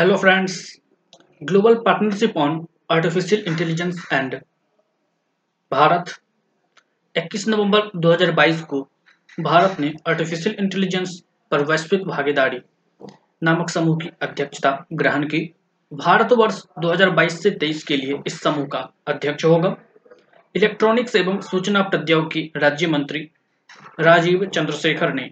Hello friends global partnership on artificial intelligence and Bharat 21 नवंबर 2022 को भारत ने आर्टिफिशियल इंटेलिजेंस पर वैश्विक भागीदारी नामक समूह की अध्यक्षता ग्रहण की। भारत वर्ष 2022 से 23 के लिए इस समूह का अध्यक्ष होगा। इलेक्ट्रॉनिक्स एवं सूचना प्रौद्योगिकी राज्य मंत्री राजीव चंद्रशेखर ने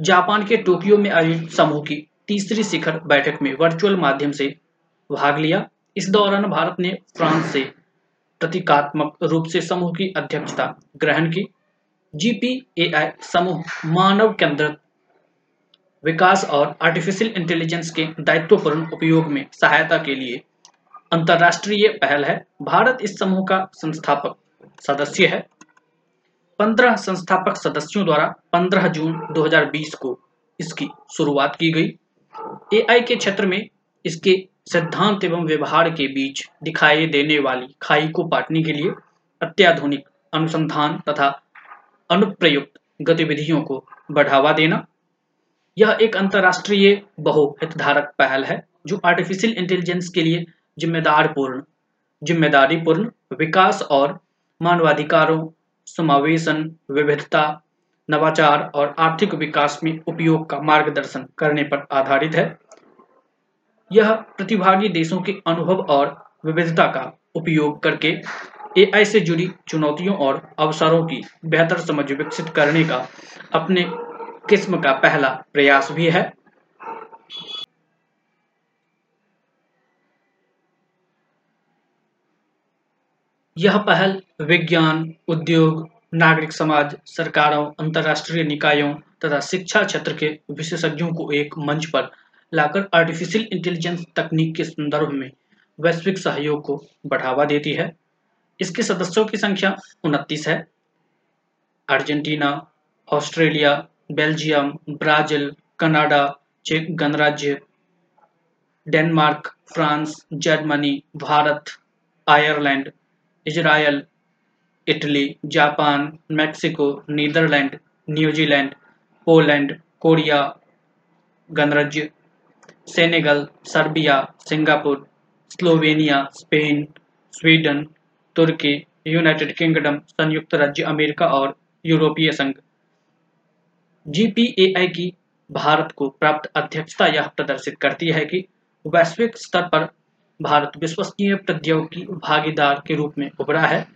जापान के टोक्यो में आयोजित समूह की तीसरी शिखर बैठक में वर्चुअल माध्यम से भाग लिया। इस दौरान भारत ने फ्रांस से प्रतीकात्मक रूप से समूह की अध्यक्षता ग्रहण की। जीपीएआई समूह मानव केंद्रित विकास और आर्टिफिशियल इंटेलिजेंस के दायित्वपूर्ण उपयोग में सहायता के लिए अंतर्राष्ट्रीय पहल है। भारत इस समूह का संस्थापक सदस्य है। पंद्रह संस्थापक सदस्यों द्वारा 15 जून 2020 को इसकी शुरुआत की गई। एआई के क्षेत्र में इसके सिद्धांत एवं व्यवहार के बीच दिखाई देने वाली खाई को पाटने के लिए अत्याधुनिक अनुसंधान तथा अनुप्रयुक्त गतिविधियों को बढ़ावा देना। यह एक अंतर्राष्ट्रीय बहुहितधारक पहल है, जो आर्टिफिशियल इंटेलिजेंस के लिए जिम्मेदार पूर्ण ज़िम्मेदारी पूर्ण विकास और मानवाधिकारों समावेशन, विविधता, नवाचार और आर्थिक विकास में उपयोग का मार्गदर्शन करने पर आधारित है। यह प्रतिभागी देशों के अनुभव और विविधता का उपयोग करके एआई से जुड़ी चुनौतियों और अवसरों की बेहतर समझ विकसित करने का अपने किस्म का पहला प्रयास भी है। यह पहल विज्ञान, उद्योग, नागरिक समाज, सरकारों, अंतर्राष्ट्रीय निकायों तथा शिक्षा क्षेत्र के विशेषज्ञों को एक मंच पर लाकर आर्टिफिशियल इंटेलिजेंस तकनीक के संदर्भ में वैश्विक सहयोग को बढ़ावा देती है। इसके सदस्यों की संख्या उनतीस है। Argentina, Australia, Belgium, Brazil, Canada, check गणराज्य, Denmark, France, Germany, Bharat, Ireland Israel, Italy, Japan, Mexico, Netherland, New Zealand, Poland, Korea, गणराज्य, Senegal, Serbia, Singapore, Slovenia, Spain, Sweden, तुर्की, यूनाइटेड किंगडम, संयुक्त राज्य अमेरिका और यूरोपीय संघ। जीपीएआई की भारत को प्राप्त अध्यक्षता यह प्रदर्शित करती है कि वैश्विक स्तर पर भारत विश्वसनीय प्रौद्योगिकी भागीदार के रूप में उभरा है।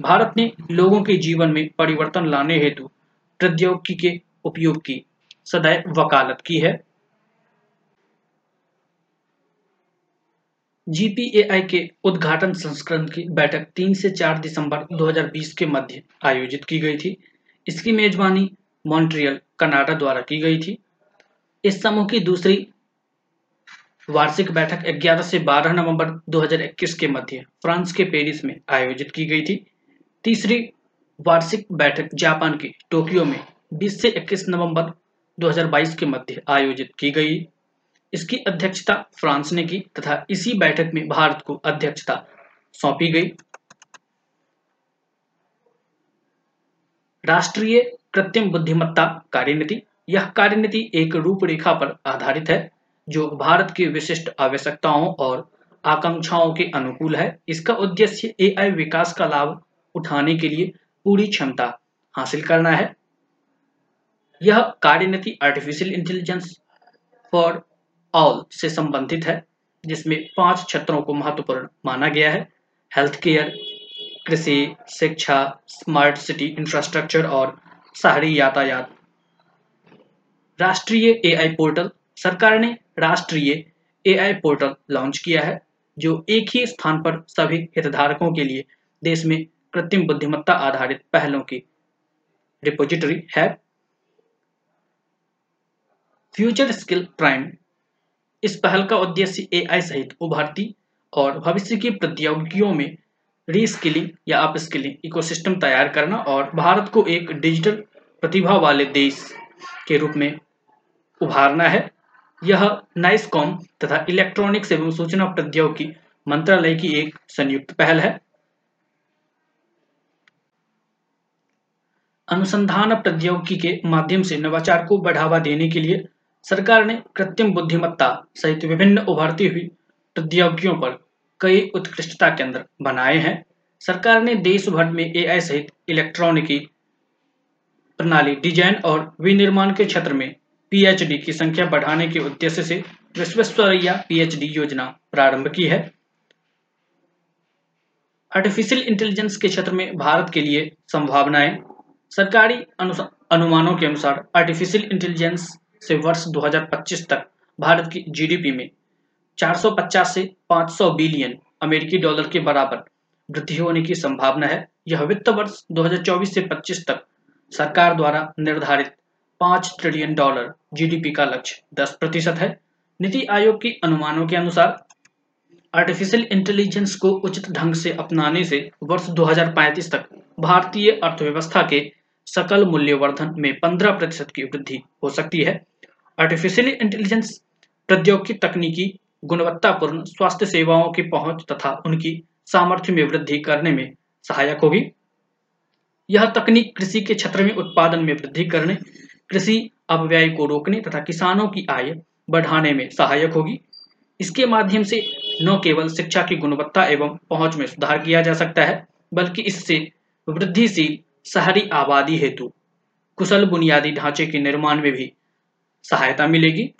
भारत ने लोगों के जीवन में परिवर्तन लाने हेतु प्रौद्योगिकी के उपयोग की सदैव वकालत की है। जीपीएआई के उद्घाटन संस्करण की बैठक 3 से 4 दिसंबर 2020 के मध्य आयोजित की गई थी। इसकी मेजबानी मॉन्ट्रियल, कनाडा द्वारा की गई थी। इस समूह की दूसरी वार्षिक बैठक 11 से 12 नवंबर 2021 के मध्य फ्रांस के पेरिस में आयोजित की गई थी। तीसरी वार्षिक बैठक जापान के टोक्यो में 20 से 21 नवंबर 2022 के मध्य आयोजित की गई। इसकी अध्यक्षता फ्रांस ने की तथा इसी बैठक में भारत को अध्यक्षता सौंपी गई। राष्ट्रीय कृत्रिम बुद्धिमत्ता कार्यनीति, यह कार्यनीति एक रूपरेखा पर आधारित है। जो भारत की विशिष्ट आवश्यकताओं और आकांक्षाओं के अनुकूल है, इसका उद्देश्य एआई विकास का लाभ उठाने के लिए पूरी क्षमता हासिल करना है। यह कार्यनीति आर्टिफिशियल इंटेलिजेंस फॉर ऑल से संबंधित है, जिसमें पाँच क्षेत्रों को महत्वपूर्ण माना गया है। हेल्थ केयर कृषि, शिक्षा स्मार्ट सिटी इंफ्रास्ट्रक्चर और शहरी यातायात। राष्ट्रीय एआई पोर्टल सरकार ने राष्ट्रीय एआई पोर्टल लॉन्च किया है, जो एक ही स्थान पर सभी हितधारकों के लिए देश में कृत्रिम बुद्धिमत्ता आधारित पहलों की रिपोजिटरी है। फ्यूचर स्किल प्राइम इस पहल का उद्देश्य एआई सहित उभरती और भविष्य की प्रौद्योगिकियों में रीस्किलिंग या अपस्किलिंग इकोसिस्टम तैयार करना और भारत को एक डिजिटल प्रतिभा वाले देश के रूप में उभारना है। यह नाइसकॉम तथा इलेक्ट्रॉनिक्स एवं सूचना प्रौद्योगिकी मंत्रालय की एक संयुक्त पहल है। अनुसंधान प्रौद्योगिकी के माध्यम से नवाचार को बढ़ावा देने के लिए सरकार ने कृत्रिम बुद्धिमत्ता सहित विभिन्न उभरती हुई प्रौद्योगिकियों पर कई उत्कृष्टता केंद्र बनाए हैं। सरकार ने देश भर में एआई सहित इलेक्ट्रॉनिकी प्रणाली, डिज़ाइन और विनिर्माण के क्षेत्र में पीएचडी की संख्या बढ़ाने के उद्देश्य से विश्वस्तरीय पीएचडी योजना प्रारंभ की है। आर्टिफिशियल इंटेलिजेंस के क्षेत्र में भारत के लिए संभावनाएँ। सरकारी अनुमानों के अनुसार आर्टिफिशियल इंटेलिजेंस से वर्ष 2025 तक भारत की जीडीपी में 450 से 500 बिलियन अमेरिकी डॉलर के बराबर वृद्धि होने की संभावना है। यह वित्त वर्ष 2024 से 25 तक सरकार द्वारा निर्धारित 5 ट्रिलियन डॉलर जीडीपी का लक्ष्य 10 प्रतिशत है। नीति आयोग की अनुमानों के अनुसार आर्टिफिशियल इंटेलिजेंस को उचित ढंग से अपनाने से वर्ष 2035 तक भारतीय अर्थव्यवस्था के सकल मूल्यवर्धन में 15 प्रतिशत की वृद्धि हो सकती है। आर्टिफिशियल इंटेलिजेंस प्रौद्योगिकी तकनीकी गुणवत्तापूर्ण स्वास्थ्य सेवाओं की पहुँच तथा उनकी सामर्थ्य में वृद्धि करने में सहायक होगी। यह तकनीक कृषि के क्षेत्र में उत्पादन में वृद्धि करने कृषि अपव्यय को रोकने तथा किसानों की आय बढ़ाने में सहायक होगी। इसके माध्यम से न केवल शिक्षा की गुणवत्ता एवं पहुँच में सुधार किया जा सकता है, बल्कि इससे वृद्धिशील शहरी आबादी हेतु कुशल बुनियादी ढांचे के निर्माण में भी सहायता मिलेगी।